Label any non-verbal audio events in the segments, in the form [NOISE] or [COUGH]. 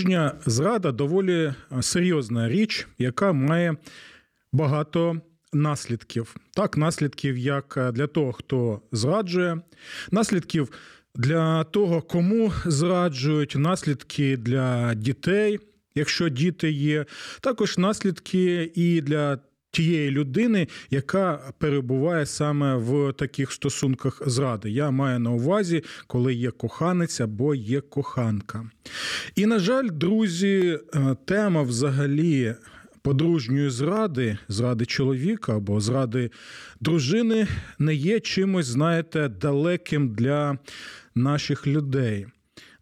Дружня зрада доволі серйозна річ, яка має багато наслідків. Так, наслідків як для того, хто зраджує, наслідків для того, кому зраджують, наслідки для дітей, якщо діти є, також наслідки і для. Тієї людини, яка перебуває саме в таких стосунках зради. Я маю на увазі, коли є коханець або є коханка. І, на жаль, друзі, е, тема взагалі подружньої зради, зради чоловіка або зради дружини не є чимось, знаєте, далеким для наших людей,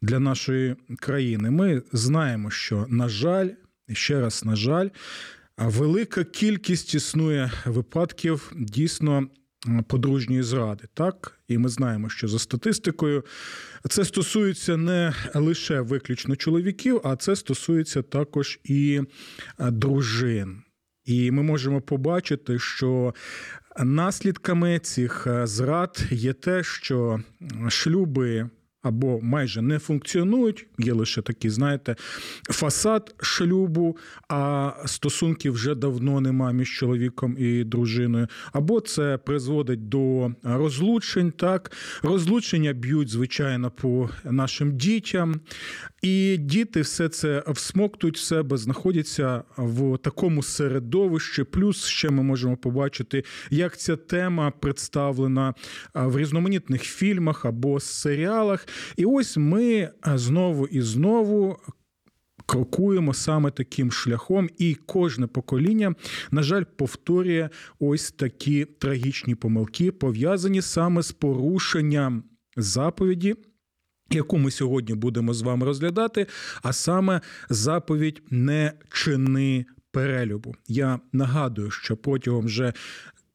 для нашої країни. Ми знаємо, що, на жаль, ще раз, на жаль, велика кількість існує випадків дійсно подружньої зради. Так, і ми знаємо, що за статистикою це стосується не лише виключно чоловіків, а це стосується також і дружин. І ми можемо побачити, що наслідками цих зрад є те, що шлюби або майже не функціонують, є лише такий, знаєте, фасад шлюбу, а стосунків вже давно нема між чоловіком і дружиною. Або це призводить до розлучень. Так, розлучення б'ють, звичайно, по нашим дітям. І діти все це всмоктують в себе, знаходяться в такому середовищі. Плюс ще ми можемо побачити, як ця тема представлена в різноманітних фільмах або серіалах. І ось ми знову і знову. Крокуємо саме таким шляхом, і кожне покоління, на жаль, повторює ось такі трагічні помилки, пов'язані саме з порушенням заповіді, яку ми сьогодні будемо з вами розглядати, а саме заповідь не чини перелюбу. Я нагадую, що протягом вже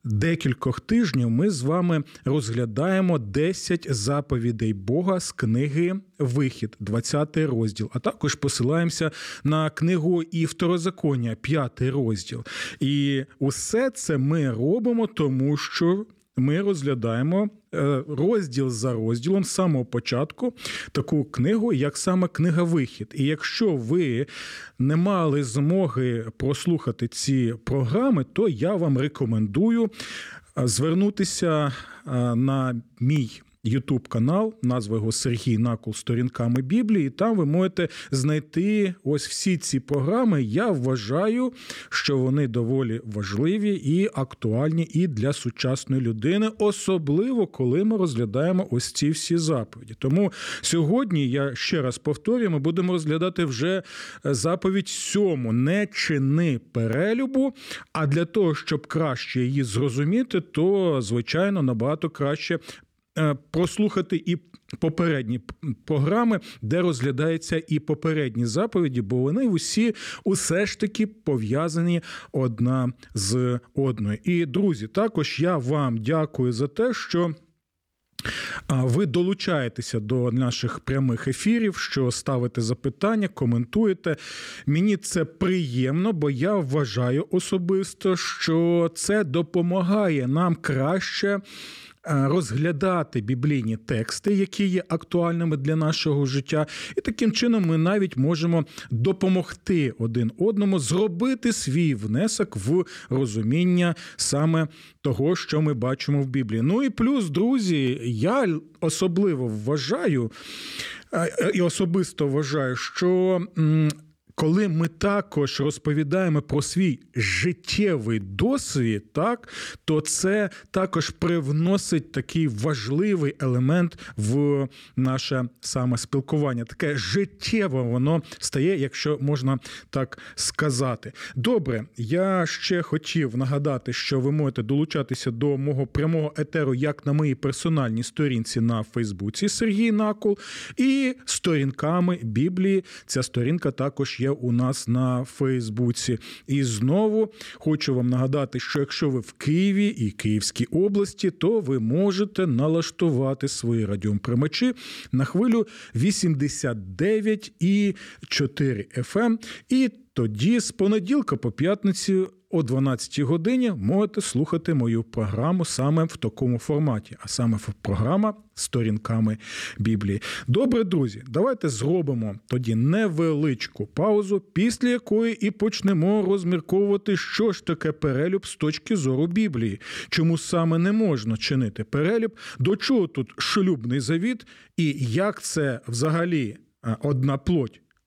декількох тижнів ми з вами розглядаємо 10 заповідей Бога з книги Вихід, 20 розділ. А також посилаємося на книгу і второзаконня, 5 розділ. І усе це ми робимо, тому що ми розглядаємо е, розділ за розділом з самого початку таку книгу, як саме книга Вихід. І якщо ви не мали змоги прослухати ці програми, то я вам рекомендую е, звернутися е, на мій Ютуб канал, назва його Сергій Накол сторінками Біблії. Там ви можете знайти ось всі ці програми. Я вважаю, що вони доволі важливі і актуальні і для сучасної людини, особливо коли ми розглядаємо ось ці всі заповіді. Тому сьогодні я ще раз повторюю, ми будемо розглядати вже заповідь сьому не чини перелюбу. А для того, щоб краще її зрозуміти, то звичайно набагато краще Е, прослухати і попередні програми, де розглядаються і попередні заповіді, бо вони усі усе ж таки пов'язані одна з одною. І друзі, також я вам дякую за те, що. Ви долучаєтеся до наших прямих ефірів, що ставите запитання, коментуєте. Мені це приємно, бо я вважаю особисто, що це допомагає нам краще Е, розглядати біблійні тексти, які є актуальними для нашого життя, і таким чином ми навіть можемо допомогти один одному зробити свій внесок в розуміння саме того, що ми бачимо в Біблії. Ну і плюс, друзі, я особливо вважаю е, і особисто вважаю, що коли ми також розповідаємо про свій життєвий досвід, так то це також привносить такий важливий елемент в наше саме спілкування. Таке життєве воно стає, якщо можна так сказати. Добре, я ще хотів нагадати, що ви можете долучатися до мого прямого етеру як на моїй персональній сторінці на Фейсбуці Сергій Накул і сторінками Біблії. Ця сторінка також є у нас на Фейсбуці. І знову хочу вам нагадати, що якщо ви в Києві і Київській області, то ви можете налаштувати свої радіоприймачі на хвилю 89,4 FM. І тоді з понеділка по п'ятницю о 12 годині можете слухати мою програму саме в такому форматі, а саме програма сторінками Біблії. Добре, друзі, давайте зробимо тоді невеличку паузу, після якої і почнемо розмірковувати, що ж таке перелюб з точки зору Біблії, чому саме не можна чинити перелюб, до чого тут шлюбний завіт, і як це взагалі одна плоть.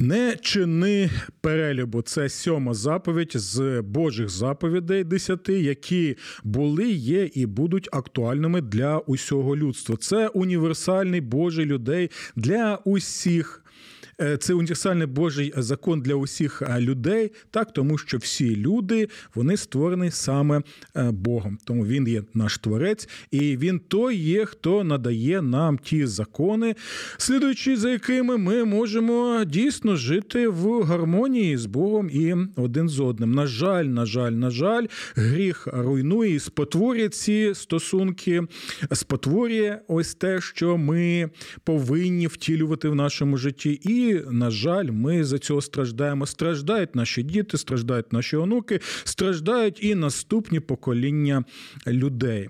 Не чини перелюбу. Це сьома заповідь з Божих заповідей десяти, які були, є і будуть актуальними для усього людства. Це універсальний Божий людей для усіх. Е, це універсальний Божий закон для усіх е, людей, так тому що всі люди вони створені саме е, Богом. Тому він є наш творець, і він той є, хто надає нам ті закони, слідуючи за якими ми можемо дійсно жити в гармонії з Богом і один з одним. На жаль, на жаль, на жаль, гріх руйнує і спотворює ці стосунки, спотворює ось те, що ми повинні втілювати в нашому житті. І на жаль, ми за цього страждаємо. Страждають наші діти, страждають наші онуки, страждають і наступні покоління людей.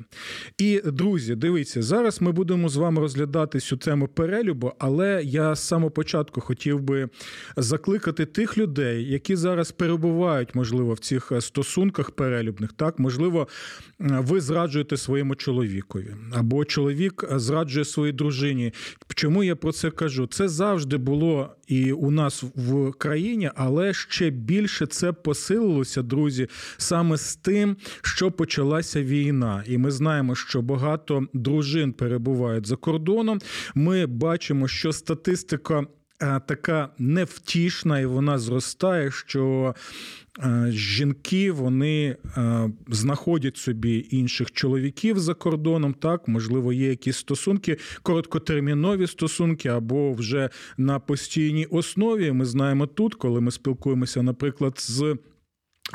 І друзі, дивіться, зараз ми будемо з вами розглядати цю тему перелюбу, але я з самого початку хотів би закликати тих людей, які зараз перебувають, можливо, в цих стосунках перелюбних. Так, можливо, ви зраджуєте своєму чоловікові, або чоловік зраджує своїй дружині. Чому я про це кажу? Це завжди було і у нас в країні, але ще більше це посилилося, друзі, саме з тим, що почалася війна. І ми знаємо, що багато дружин перебувають за кордоном. Ми бачимо, що статистика. Е, така невтішна, і вона зростає, що Е, жінки вони е, знаходять собі інших чоловіків за кордоном. Так, можливо, є якісь стосунки, короткотермінові стосунки, або вже на постійній основі. Ми знаємо тут, коли ми спілкуємося, наприклад, з.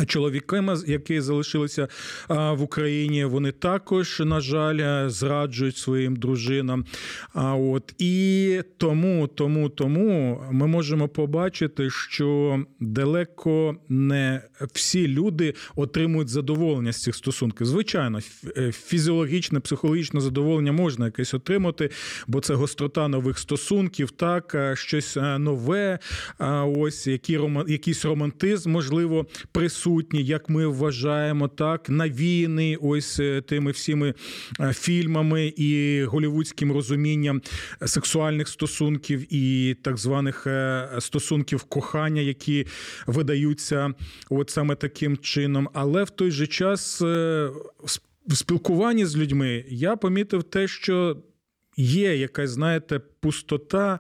Чоловіками, які залишилися в Україні, вони також, на жаль, зраджують своїм дружинам. А от і тому, тому, тому ми можемо побачити, що далеко не всі люди отримують задоволення з цих стосунків. Звичайно, е, фізіологічне, психологічне задоволення можна якесь отримати, бо це гострота нових стосунків, так щось е, нове. Ось який якийсь романтизм, можливо, присутній присутні, як ми вважаємо, так навіяний ось е, тими всіми е, фільмами і голівудським розумінням сексуальних стосунків і так званих е, стосунків кохання, які видаються от саме таким чином. Але в той же час в спілкуванні з людьми я помітив те, що є якась, знаєте, пустота,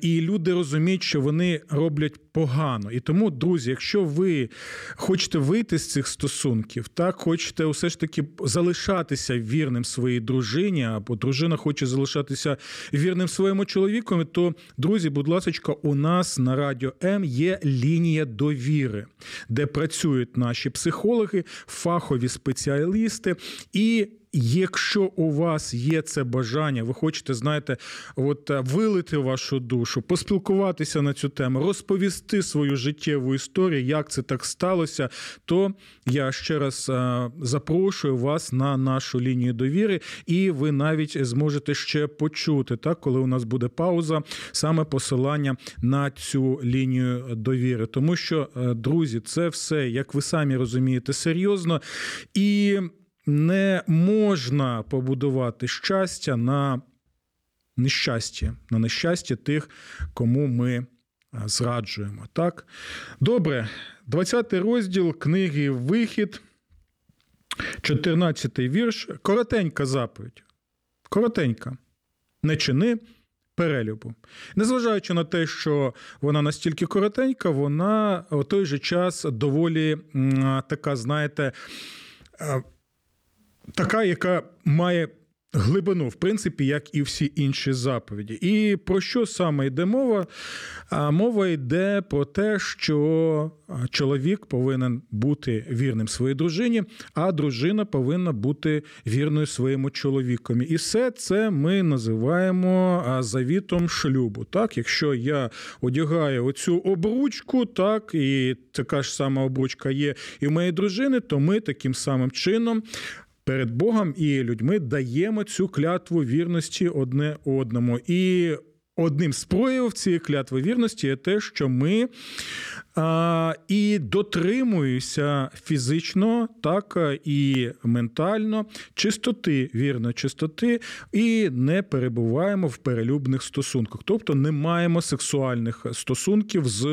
і люди розуміють, що вони роблять погано. І тому, друзі, якщо ви хочете вийти з цих стосунків, так хочете все ж таки залишатися вірним своїй дружині, або дружина хоче залишатися вірним своєму чоловіку, то, друзі, будь ласка, у нас на радіо М є лінія довіри, де працюють наші психологи, фахові спеціалісти і Якщо у вас є це бажання, ви хочете, знаєте, от е, вилити вашу душу, поспілкуватися на цю тему, розповісти свою життєву історію, як це так сталося, то я ще раз е, запрошую вас на нашу лінію довіри, і ви навіть зможете ще почути, так, коли у нас буде пауза, саме посилання на цю лінію довіри. Тому що, е, друзі, це все, як ви самі розумієте, серйозно і не можна побудувати щастя на нещасті, на нещастя тих, кому ми зраджуємо. Так? Добре, 20 розділ книги Вихід, 14 вірш. Коротенька заповідь. Коротенька. Не чини перелюбу. Незважаючи на те, що вона настільки коротенька, вона у той же час доволі така, знаєте, така, яка має глибину, в принципі, як і всі інші заповіді. І про що саме йде мова? А мова йде про те, що чоловік повинен бути вірним своїй дружині, а дружина повинна бути вірною своєму чоловікові. І все це ми називаємо завітом шлюбу. Так, якщо я одягаю оцю обручку, так і така ж сама обручка є і в моєї дружини, то ми таким самим чином перед Богом і людьми даємо цю клятву вірності одне одному. І одним з проявів цієї клятви вірності є те, що ми а, і дотримуємося фізично, так і ментально чистоти, вірно, чистоти, і не перебуваємо в перелюбних стосунках, тобто не маємо сексуальних стосунків з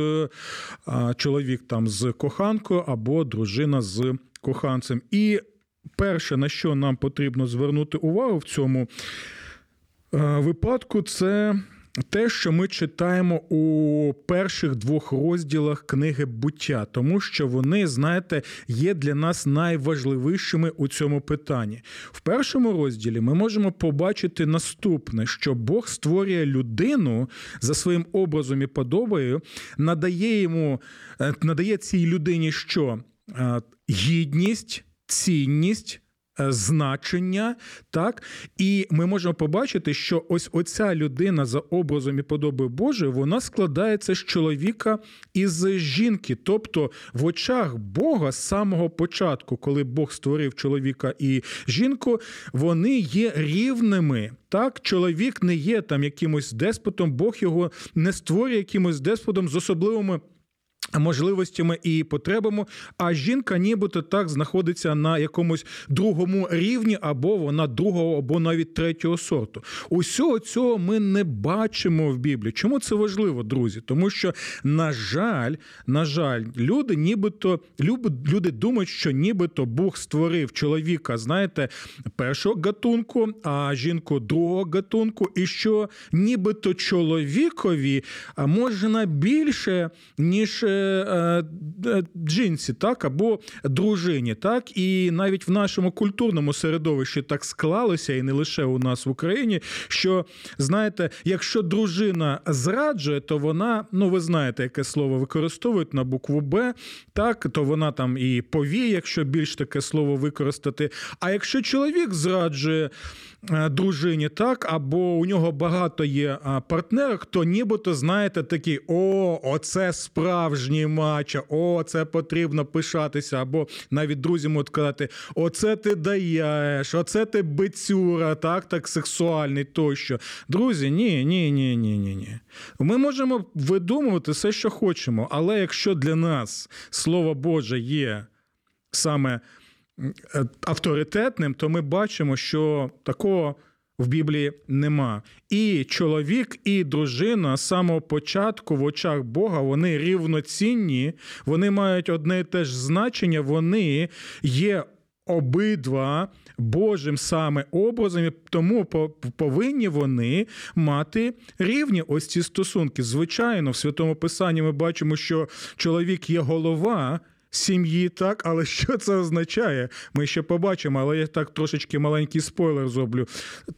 а, чоловік там з коханкою або дружина з коханцем. І перше, на що нам потрібно звернути увагу в цьому е, випадку, це те, що ми читаємо у перших двох розділах книги буття, тому що вони, знаєте, є для нас найважливішими у цьому питанні. В першому розділі ми можемо побачити наступне: що Бог створює людину за своїм образом і подобою, надає йому, е, надає цій людині що? Е, гідність цінність. Е, значення, так, і ми можемо побачити, що ось оця людина за образом і подобою Божою, вона складається з чоловіка і з жінки. Тобто, в очах Бога з самого початку, коли Бог створив чоловіка і жінку, вони є рівними. Так, чоловік не є там якимось деспотом, Бог його не створює якимось деспотом з особливими можливостями і потребами, а жінка нібито так знаходиться на якомусь другому рівні, або вона другого, або навіть третього сорту. Усього цього ми не бачимо в Біблії. Чому це важливо, друзі? Тому що, на жаль, на жаль, люди нібито люди думають, що нібито Бог створив чоловіка, знаєте, першого гатунку, а жінку другого гатунку, і що нібито чоловікові можна більше, ніж Е, жінці, так, або дружині, так, і навіть в нашому культурному середовищі так склалося, і не лише у нас в Україні, що знаєте, якщо дружина зраджує, то вона, ну ви знаєте, яке слово використовують на букву Б, так, то вона там і повіє, якщо більш таке слово використати. А якщо чоловік зраджує. Е, дружині, так, або у нього багато є партнерів, то нібито, знаєте, такий: о, оце справжній матч, о, це потрібно пишатися. Або навіть друзі можуть казати, оце ти даєш, оце ти бицюра, так, так сексуальний тощо. Друзі, ні, ні, ні, ні, ні, ні. Ми можемо видумувати все, що хочемо, але якщо для нас слово Боже є саме Е, авторитетним, то ми бачимо, що такого в Біблії нема. І чоловік, і дружина з самого початку в очах Бога вони рівноцінні, вони мають одне і те ж значення, вони є. Обидва Божим саме образом, і тому повинні вони мати рівні ось ці стосунки. Звичайно, в святому писанні ми бачимо, що чоловік є голова, сім'ї, так, але що це означає? Ми ще побачимо, але я так трошечки маленький спойлер зроблю.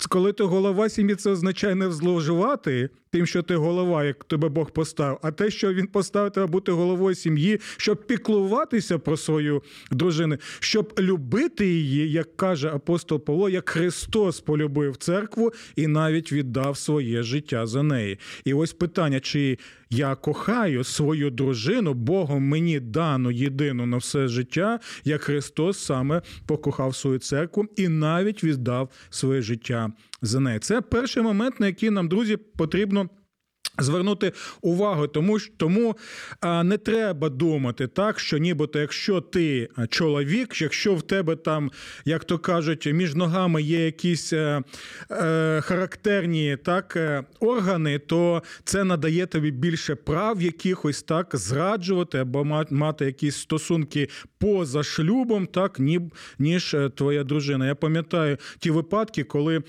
Коли ти голова сім'ї, це означає не зловживати тим, що ти голова, як тебе Бог поставив, а те, що він поставив тебе бути головою сім'ї, щоб піклуватися про свою дружину, щоб любити її, як каже апостол Павло, як Христос полюбив церкву і навіть віддав своє життя за неї. І ось питання, чи я кохаю свою дружину, Богом мені дану єдину на все життя, як Христос саме покохав свою церкву і навіть віддав своє життя за неї. Це перший момент, на який нам, друзі, потрібно. Звернути увагу, тому тому а, не треба думати так, що нібито, якщо ти чоловік, якщо в тебе там, як то кажуть, між ногами є якісь е, е, характерні так е, органи, то це надає тобі більше прав якихось так зраджувати або мати якісь стосунки поза шлюбом, так ніж е, твоя дружина. Я пам'ятаю ті випадки, коли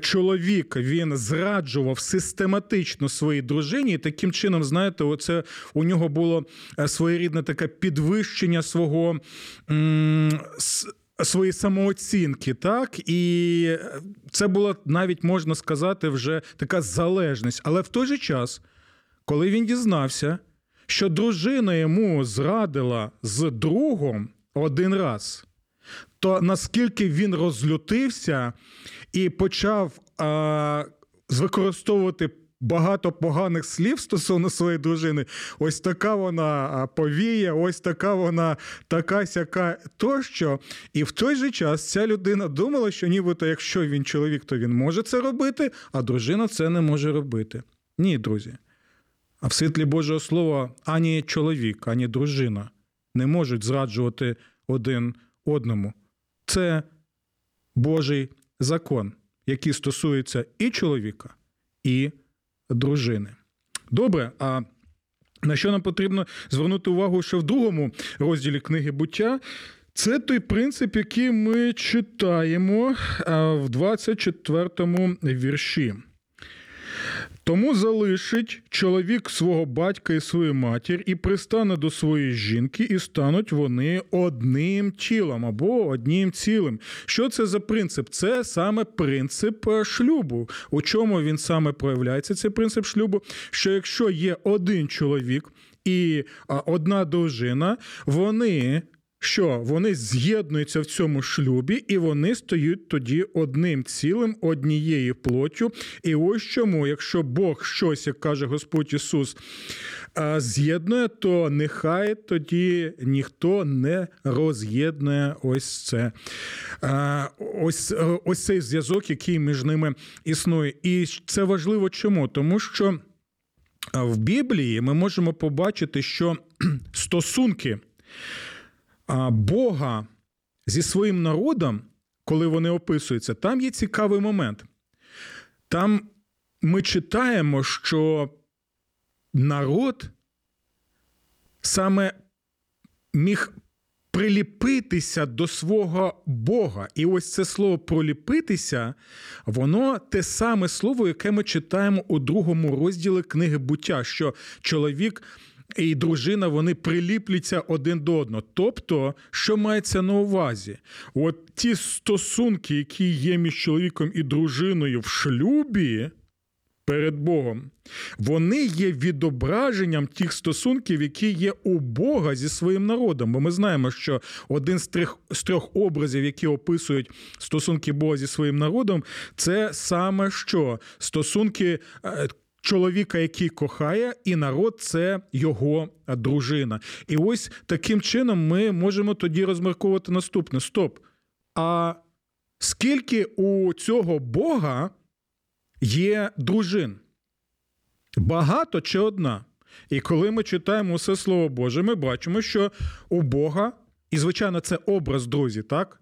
чоловік він зраджував систематично свої дружині. І таким чином, знаєте, оце у нього було е, своєрідне таке підвищення свого. М- Свої самооцінки, так і це була навіть можна сказати вже така залежність. Але в той же час, коли він дізнався, що дружина йому зрадила з другом один раз, то наскільки він розлютився і почав а, використовувати багато поганих слів стосовно своєї дружини. Ось така вона повія, ось така вона така сяка тощо. І в той же час ця людина думала, що нібито, якщо він чоловік, то він може це робити, а дружина це не може робити. Ні, друзі. А в світлі Божого Слова ані чоловік, ані дружина не можуть зраджувати один одному. Це Божий закон, який стосується і чоловіка, і дружини. Добре. А на що нам потрібно звернути увагу, що в другому розділі книги буття це той принцип, який ми читаємо в 24 му вірші. Тому залишить чоловік свого батька і свою матір, і пристане до своєї жінки, і стануть вони одним тілом або одним цілим. Що це за принцип? Це саме принцип е, шлюбу. У чому він саме проявляється? Цей принцип шлюбу? Що якщо є один чоловік і одна дружина, вони що вони з'єднуються в цьому шлюбі, і вони стають тоді одним цілим, однією плоттю. І ось чому, якщо Бог щось, як каже Господь Ісус, з'єднує, то нехай тоді ніхто не роз'єднує ось це. Ось, ось цей зв'язок, який між ними існує. І це важливо чому? Тому що в Біблії ми можемо побачити, що [CLEARS THROAT] стосунки. Бога зі своїм народом, коли вони описуються, там є цікавий момент. Там ми читаємо, що народ саме міг приліпитися до свого Бога. І ось це слово проліпитися, воно те саме слово, яке ми читаємо у другому розділі книги буття, що чоловік і дружина вони приліпляться один до одного. Тобто, що мається на увазі? От ті стосунки, які є між чоловіком і дружиною в шлюбі. Перед Богом, вони є відображенням тих стосунків, які є у Бога зі своїм народом. Бо ми знаємо, що один з трьох з трьох образів, які описують стосунки Бога зі своїм народом, це саме що стосунки е, чоловіка, який кохає, і народ це його дружина. І ось таким чином ми можемо тоді розмарковувати наступне: стоп. А скільки у цього Бога є дружин? Багато чи одна? І коли ми читаємо усе Слово Боже, ми бачимо, що у Бога, і, звичайно, це образ друзі, так?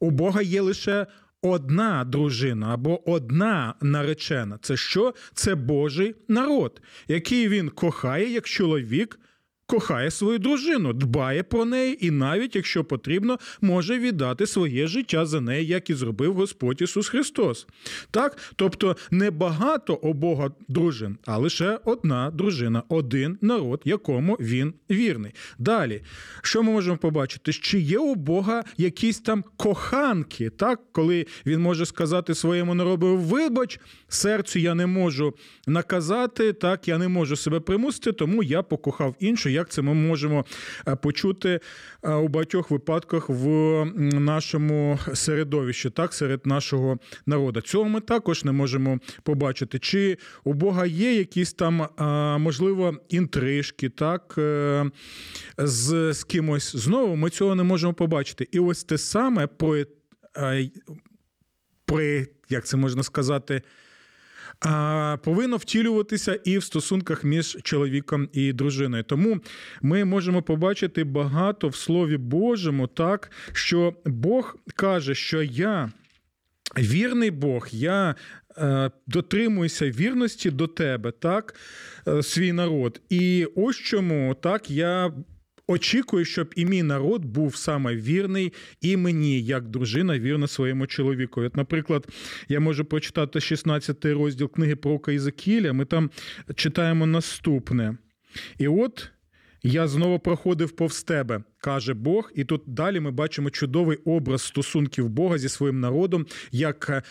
У Бога є лише одна дружина або одна наречена. Це що? Це Божий народ, який він кохає як чоловік. Кохає свою дружину, дбає про неї і навіть, якщо потрібно, може віддати своє життя за неї, як і зробив Господь Ісус Христос. Так, тобто не багато у Бога дружин, а лише одна дружина, один народ, якому він вірний. Далі, що ми можемо побачити? Чи є у Бога якісь там коханки, так, коли він може сказати своєму народу, вибач, серцю я не можу наказати, так, я не можу себе примусити, тому я покохав іншу як це ми можемо е, почути е, у багатьох випадках в нашому середовищі, так, серед нашого народу. Цього ми також не можемо побачити. Чи у Бога є якісь там, е, можливо, інтрижки, так, з, з кимось знову ми цього не можемо побачити. І ось те саме про, про як це можна сказати, повинно втілюватися і в стосунках між чоловіком і дружиною. Тому ми можемо побачити багато в Слові Божому, так що Бог каже, що я. Вірний Бог, я е, дотримуюся вірності до тебе, так, е, свій народ. І ось чому так я Очікую, щоб і мій народ був саме вірний і мені, як дружина, вірна своєму чоловіку. От, наприклад, я можу прочитати 16 розділ книги про Ізакіля. Ми там читаємо наступне. І от я знову проходив повз тебе, каже Бог. І тут далі ми бачимо чудовий образ стосунків Бога зі своїм народом, як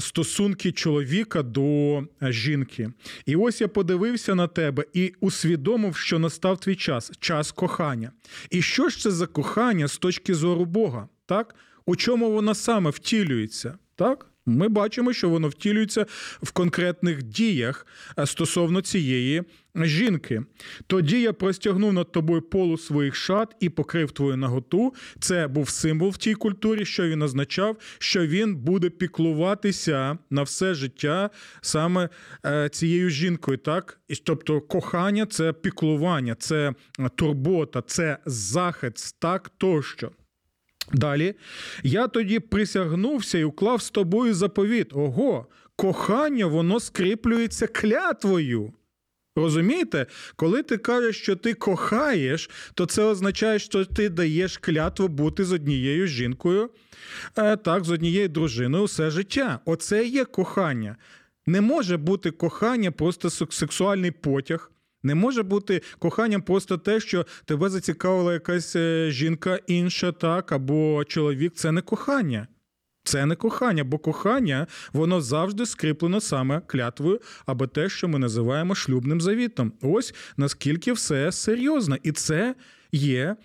стосунки чоловіка до жінки. І ось я подивився на тебе і усвідомив, що настав твій час, час кохання. І що ж це за кохання з точки зору Бога? Так? У чому воно саме втілюється? Так? Ми бачимо, що воно втілюється в конкретних діях е, стосовно цієї жінки. Тоді я простягнув над тобою полу своїх шат і покрив твою наготу. Це був символ в тій культурі, що він означав, що він буде піклуватися на все життя саме е, цією жінкою. Так, і тобто, кохання це піклування, це турбота, це захист, так тощо. Далі, я тоді присягнувся і уклав з тобою заповіт. Ого, кохання, воно скріплюється клятвою. Розумієте, коли ти кажеш, що ти кохаєш, то це означає, що ти даєш клятву бути з однією жінкою, е, так, з однією дружиною все життя. Оце є кохання. Не може бути кохання, просто сексуальний потяг. Не може бути коханням просто те, що тебе зацікавила якась е, жінка інша, так, або чоловік. Це не кохання. Це не кохання, бо кохання воно завжди скріплено саме клятвою, або те, що ми називаємо шлюбним завітом. Ось наскільки все серйозно. І це є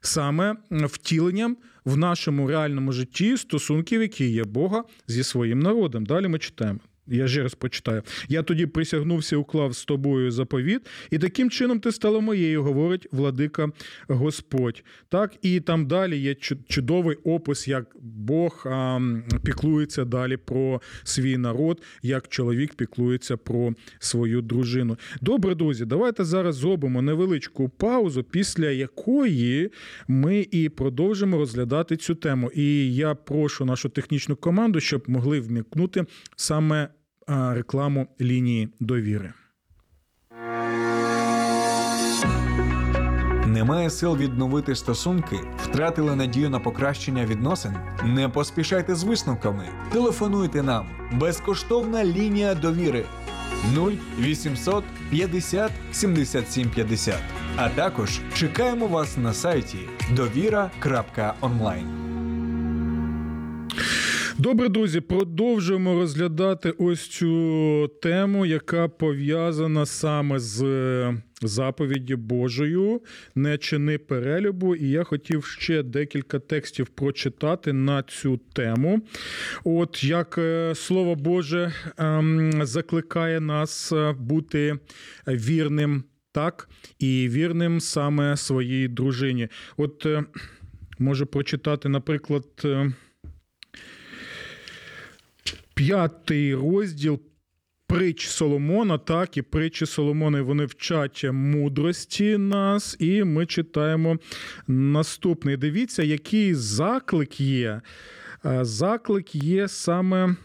саме втіленням в нашому реальному житті стосунків, які є Бога зі своїм народом. Далі ми читаємо. Я ще раз почитаю. Я тоді присягнувся, уклав з тобою заповіт, і таким чином ти стала моєю, говорить владика Господь. Так, і там далі є чудовий опис, як Бог а, піклується далі про свій народ, як чоловік піклується про свою дружину. Добре, друзі, давайте зараз зробимо невеличку паузу, після якої ми і продовжимо розглядати цю тему. І я прошу нашу технічну команду, щоб могли вмікнути саме рекламу лінії довіри. Немає сил відновити стосунки, втратили надію на покращення відносин. Не поспішайте з висновками. Телефонуйте нам. Безкоштовна лінія довіри 0800 50 77 50. А також чекаємо вас на сайті довіра.онлайн. Добре, друзі, продовжуємо розглядати ось цю тему, яка пов'язана саме з заповіді Божою, не чини перелюбу. І я хотів ще декілька текстів прочитати на цю тему. От як е, слово Боже ем, закликає нас е, бути вірним, так, і вірним саме своїй дружині. От е, можу прочитати, наприклад п'ятий розділ. Притч Соломона, так, і притчі Соломона вони вчать мудрості нас, і ми читаємо наступний. Дивіться, який заклик є. Заклик є саме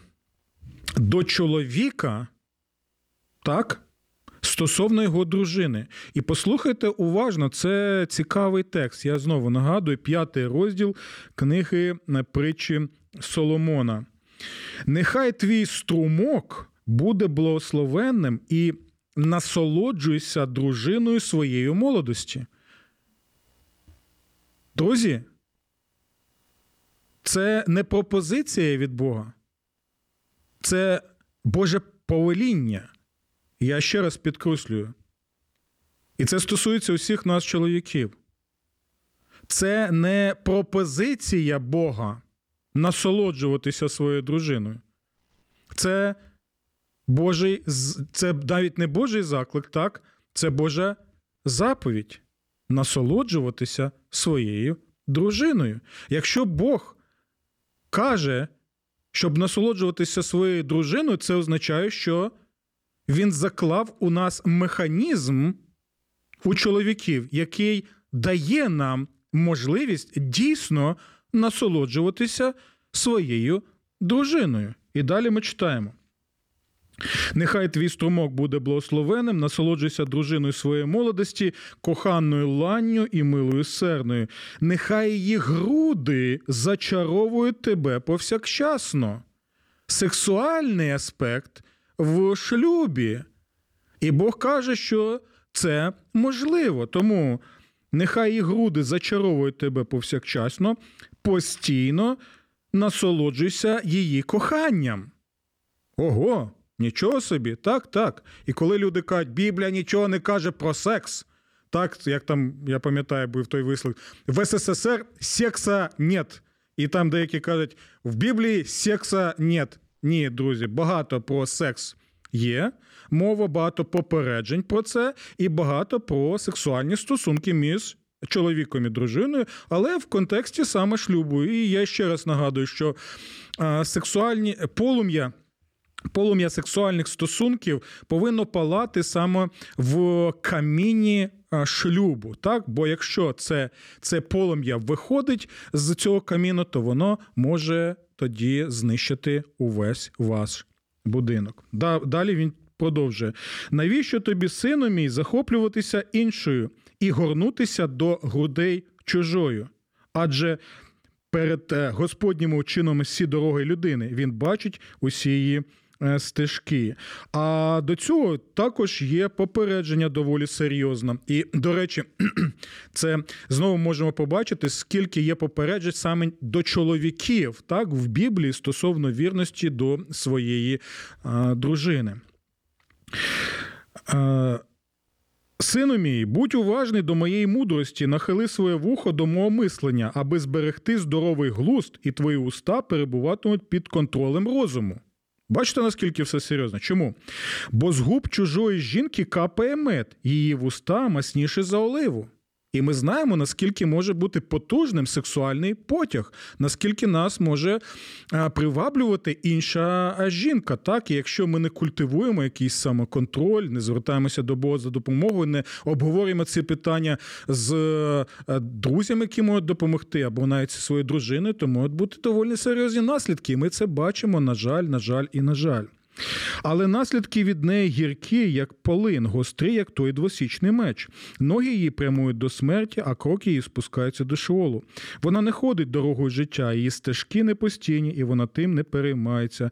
до чоловіка, так, стосовно його дружини. І послухайте уважно, це цікавий текст. Я знову нагадую, п'ятий розділ книги притчі Соломона. Нехай твій струмок буде благословенним і насолоджуйся дружиною своєї молодості. Друзі, це не пропозиція від Бога, це Боже повеління. Я ще раз підкреслюю. І це стосується усіх нас, чоловіків. Це не пропозиція Бога насолоджуватися своєю дружиною. Це Божий, це навіть не Божий заклик, так? Це Божа заповідь насолоджуватися своєю дружиною. Якщо Бог каже, щоб насолоджуватися своєю дружиною, це означає, що він заклав у нас механізм у чоловіків, який дає нам можливість дійсно насолоджуватися своєю дружиною. І далі ми читаємо. Нехай твій струмок буде благословенним, насолоджуйся дружиною своєї молодості, коханною ланню і милою серною. Нехай її груди зачаровують тебе повсякчасно. Сексуальний аспект в шлюбі. І Бог каже, що це можливо. Тому нехай її груди зачаровують тебе повсякчасно, постійно насолоджуйся її коханням. Ого! Нічого собі, так, так. І коли люди кажуть, Біблія нічого не каже про секс, так, як там, я пам'ятаю, був той вислів, в СССР секса нет. І там деякі кажуть, в Біблії секса нет. Ні, друзі, багато про секс є. Мова багато попереджень про це, і багато про сексуальні стосунки між чоловіком і дружиною, але в контексті саме шлюбу. І я ще раз нагадую, що сексуальні полум'я. Полум'я сексуальних стосунків повинно палати саме в каміні шлюбу. Так? Бо якщо це це полум'я виходить з цього каміну, то воно може тоді знищити увесь ваш будинок. Далі він продовжує: навіщо тобі, сину мій, захоплюватися іншою і горнутися до грудей чужою? Адже перед е, Господнім чином всі дороги людини він бачить усі її. Е, стежки. А до цього також є попередження доволі серйозне. І, до речі, [CLEARS THROAT] це знову можемо побачити, скільки є попереджень саме до чоловіків, так, в Біблії стосовно вірності до своєї а, дружини. А, Сину мій, будь уважний до моєї мудрості, нахили своє вухо до мого мислення, аби зберегти здоровий глуст, і твої уста перебуватимуть під контролем розуму. Бачите, наскільки все серйозно? Чому? Бо з губ чужої жінки капає мед, її вуста масніше за оливу. І ми знаємо, наскільки може бути потужним сексуальний потяг, наскільки нас може приваблювати інша жінка. Так, і якщо ми не культивуємо якийсь самоконтроль, не звертаємося до Бога за допомогою, не обговорюємо ці питання з друзями, які можуть допомогти, або навіть зі своєю дружиною, то можуть бути доволі серйозні наслідки. І ми це бачимо, на жаль, на жаль і на жаль. Але наслідки від неї гіркі, як полин, гострі, як той двосічний меч. Ноги її прямують до смерті, а кроки її спускаються до шолу. Вона не ходить дорогою життя, її стежки не постійні, і вона тим не переймається.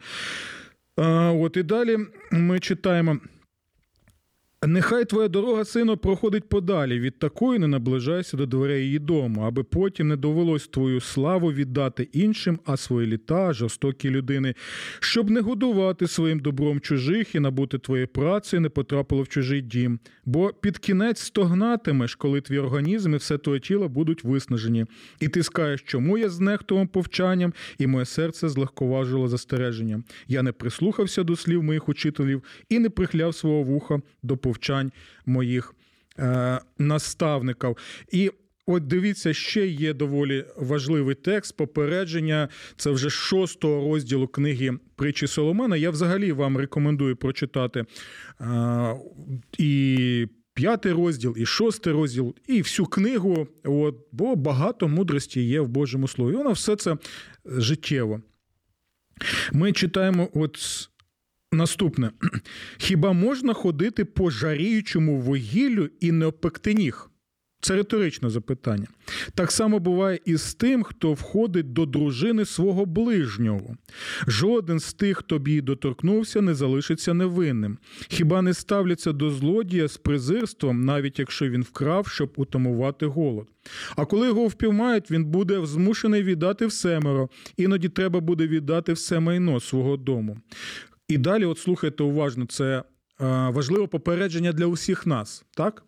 А, От і далі ми читаємо. Нехай твоя дорога, сину, проходить подалі, від такої не наближайся до дверей її дому, аби потім не довелось твою славу віддати іншим, а свої літа, жорстокі людини, щоб не годувати своїм добром чужих і набути твоєї праці не потрапило в чужий дім. Бо під кінець стогнатимеш, коли твій організм і все твоє тіло будуть виснажені. І ти скажеш, чому я знехтував повчанням, і моє серце злегковажило застереженням. Я не прислухався до слів моїх учителів і не прихляв свого вуха до повчання повчань моїх е, наставників. І От дивіться, ще є доволі важливий текст попередження. Це вже шостого розділу книги Притчі Соломона. Я взагалі вам рекомендую прочитати а, е, і п'ятий розділ, і шостий розділ, і всю книгу. От, Бо багато мудрості є в Божому Слові. Воно все це життєво. Ми читаємо от Наступне. [CLEARS THROAT] Хіба можна ходити по жаріючому вугіллю і не опекти ніг? Це риторичне запитання. Так само буває і з тим, хто входить до дружини свого ближнього. Жоден з тих, хто б її доторкнувся, не залишиться невинним. Хіба не ставляться до злодія з презирством, навіть якщо він вкрав, щоб утамувати голод. А коли його впіймають, він буде змушений віддати всемеро. Іноді треба буде віддати все майно свого дому. І далі, от слухайте уважно, це важливе попередження для усіх нас, так?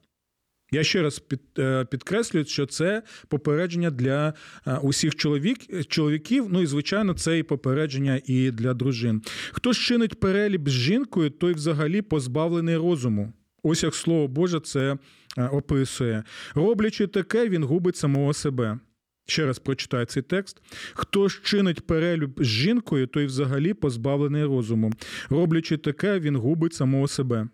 Я ще раз під, е, підкреслюю, що це попередження для е, усіх чоловік, чоловіків. Ну і звичайно, це і попередження і для дружин. Хто чинить переліп з жінкою, той взагалі позбавлений розуму. Ось як слово Боже це е, описує. Роблячи таке, він губить самого себе. Ще раз прочитаю цей текст. Хто ж чинить перелюб з жінкою, той взагалі позбавлений розуму. Роблячи таке, він губить самого себе.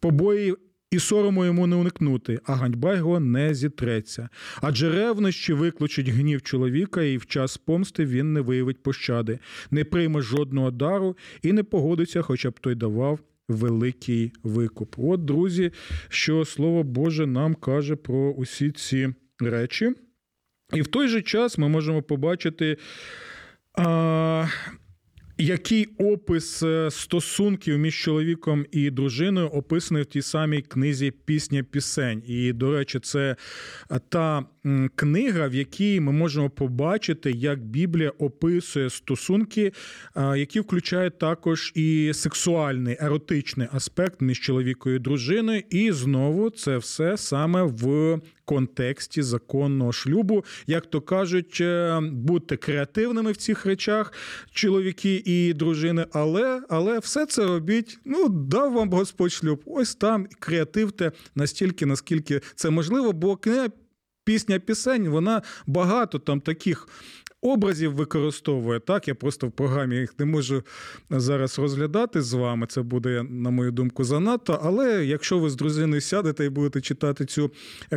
Побої і сорому йому не уникнути, а ганьба його не зітреться. Адже ревнощі викличуть гнів чоловіка, і в час помсти він не виявить пощади, не прийме жодного дару і не погодиться, хоча б той давав. Великий викуп. От, друзі, що слово Боже нам каже про усі ці речі. І в той же час ми можемо побачити а, який опис е, стосунків між чоловіком і дружиною описаний в тій самій книзі Пісня пісень? І, до речі, це та книга, в якій ми можемо побачити, як Біблія описує стосунки, які включають також і сексуальний еротичний аспект між чоловіком і дружиною. І знову це все саме в контексті законного шлюбу, як то кажуть, е, будьте креативними в цих речах, чоловіки і дружини, але але все це робіть. Ну, дав вам Господь шлюб. Ось там креативте настільки, наскільки це можливо, бо книга пісня пісень, вона багато там таких образів використовує. Так, я просто в програмі їх не можу зараз розглядати з вами. Це буде, на мою думку, занадто. Але якщо ви з дружиною сядете і будете читати цю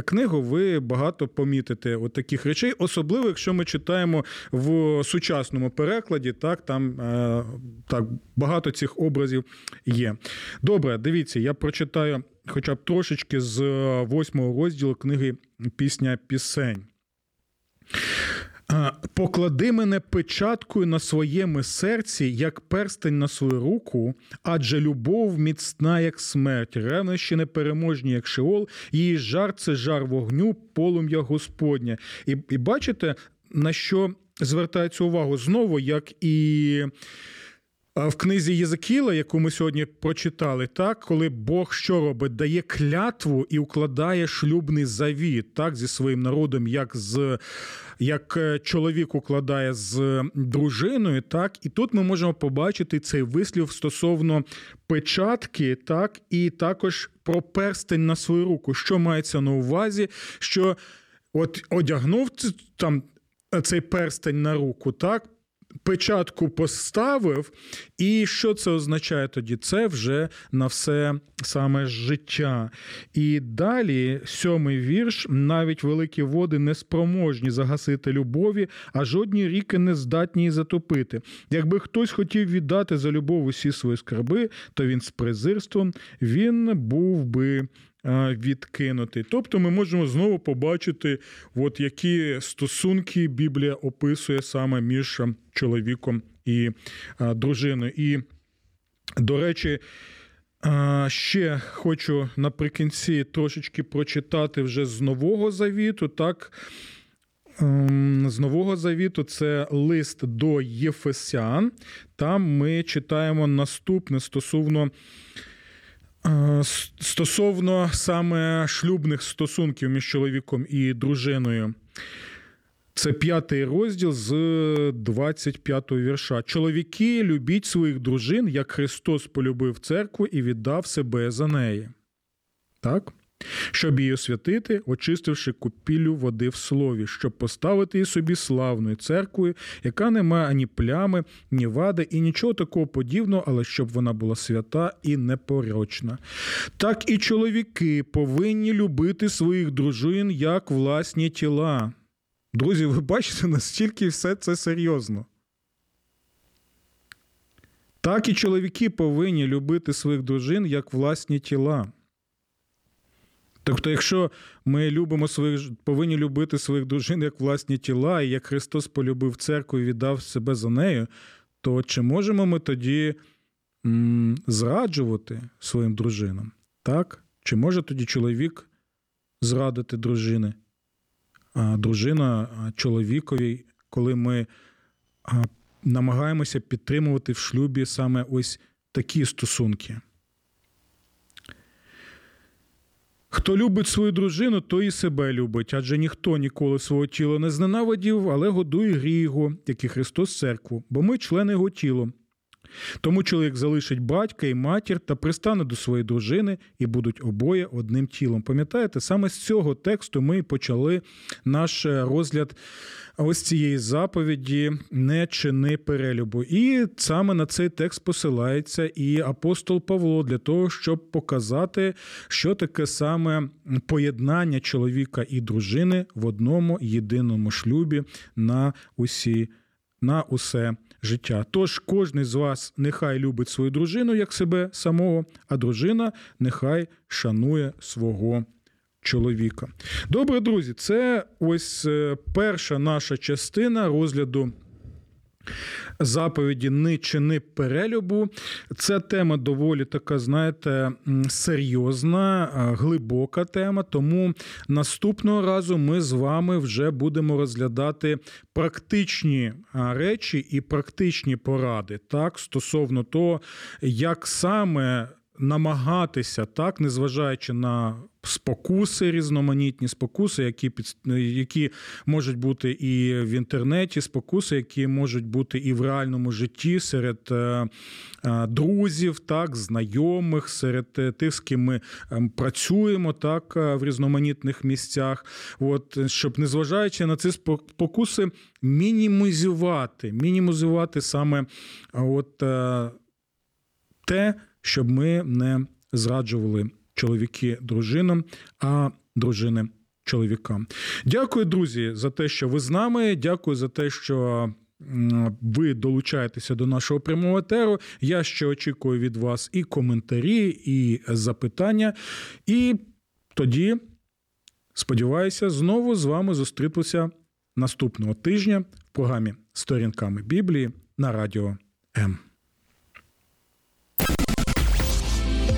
книгу, ви багато помітите от таких речей, особливо якщо ми читаємо в сучасному перекладі, так там е, так багато цих образів є. Добре, дивіться, я прочитаю. Хоча б трошечки з восьмого розділу книги Пісня пісень. Поклади мене печаткою на своєму серці, як перстень на свою руку, адже любов міцна, як смерть, ревнощі непереможні, як шеол, її жар це жар вогню, полум'я Господня. І, і бачите, на що звертається увагу знову, як і. В книзі Єзекіла, яку ми сьогодні прочитали, так коли Бог що робить, дає клятву і укладає шлюбний завіт так зі своїм народом, як з як е, чоловік укладає з дружиною, так? І тут ми можемо побачити цей вислів стосовно печатки, так? І також про перстень на свою руку, що мається на увазі, що от одягнув там цей перстень на руку, так печатку поставив, і що це означає тоді? Це вже на все саме життя. І далі сьомий вірш: навіть великі води не спроможні загасити любові, а жодні ріки не здатні її затопити. Якби хтось хотів віддати за любов усі свої скарби, то він з презирством він був би відкинутий. Тобто ми можемо знову побачити, от які стосунки Біблія описує саме між чоловіком і дружиною. І, до речі, ще хочу наприкінці трошечки прочитати вже з Нового Завіту. так, ем, з Нового Завіту це лист до Єфесян. Там ми читаємо наступне стосовно стосовно саме шлюбних стосунків між чоловіком і дружиною. Це п'ятий розділ з 25-го вірша. Чоловіки любіть своїх дружин, як Христос полюбив церкву і віддав себе за неї. Так? Щоб її освятити, очистивши купіллю води в слові, щоб поставити її собі славною церквою, яка не має ані плями, ні вади, і нічого такого подібного, але щоб вона була свята і непорочна. Так і чоловіки повинні любити своїх дружин як власні тіла. Друзі, ви бачите, настільки все це серйозно. Так і чоловіки повинні любити своїх дружин як власні тіла. Тобто, якщо ми любимо своїх повинні любити своїх дружин як власні тіла, і як Христос полюбив церкву і віддав себе за нею, то чи можемо ми тоді м, зраджувати своїм дружинам? Так? Чи може тоді чоловік зрадити дружини? А дружина чоловікові, коли ми намагаємося підтримувати в шлюбі саме ось такі стосунки. Хто любить свою дружину, той і себе любить, адже ніхто ніколи свого тіла не зненавидів, але годує гріє його, як і Христос церкву, бо ми члени його тіла. Тому чоловік залишить батька і матір та пристане до своєї дружини, і будуть обоє одним тілом. Пам'ятаєте, саме з цього тексту ми почали наш е, розгляд ось цієї заповіді не чини перелюбу. І саме на цей текст посилається і апостол Павло для того, щоб показати, що таке саме поєднання чоловіка і дружини в одному єдиному шлюбі на усі. На усе життя. Тож кожен з вас нехай любить свою дружину як себе самого, а дружина нехай шанує свого чоловіка. Добре, друзі, це ось е, перша наша частина розгляду. Заповіді не чини перелюбу. Ця тема доволі така, знаєте, серйозна, глибока тема. Тому наступного разу ми з вами вже будемо розглядати практичні речі і практичні поради, так, стосовно того, як саме намагатися, так, незважаючи на спокуси, різноманітні спокуси, які під, які можуть бути і в інтернеті, спокуси, які можуть бути і в реальному житті серед е, е, друзів, так, знайомих, серед е, тих, з ким ми працюємо, так, в різноманітних місцях. От, щоб незважаючи на ці спокуси, мінімізувати, мінімізувати саме от, те, щоб ми не зраджували чоловіки дружинам, а дружини чоловікам. Дякую, друзі, за те, що ви з нами. Дякую за те, що. Ви долучаєтеся до нашого прямого етеру. Я ще очікую від вас і коментарі, і запитання. І тоді, сподіваюся, знову з вами зустрітися наступного тижня в програмі Сторінками Біблії на радіо М.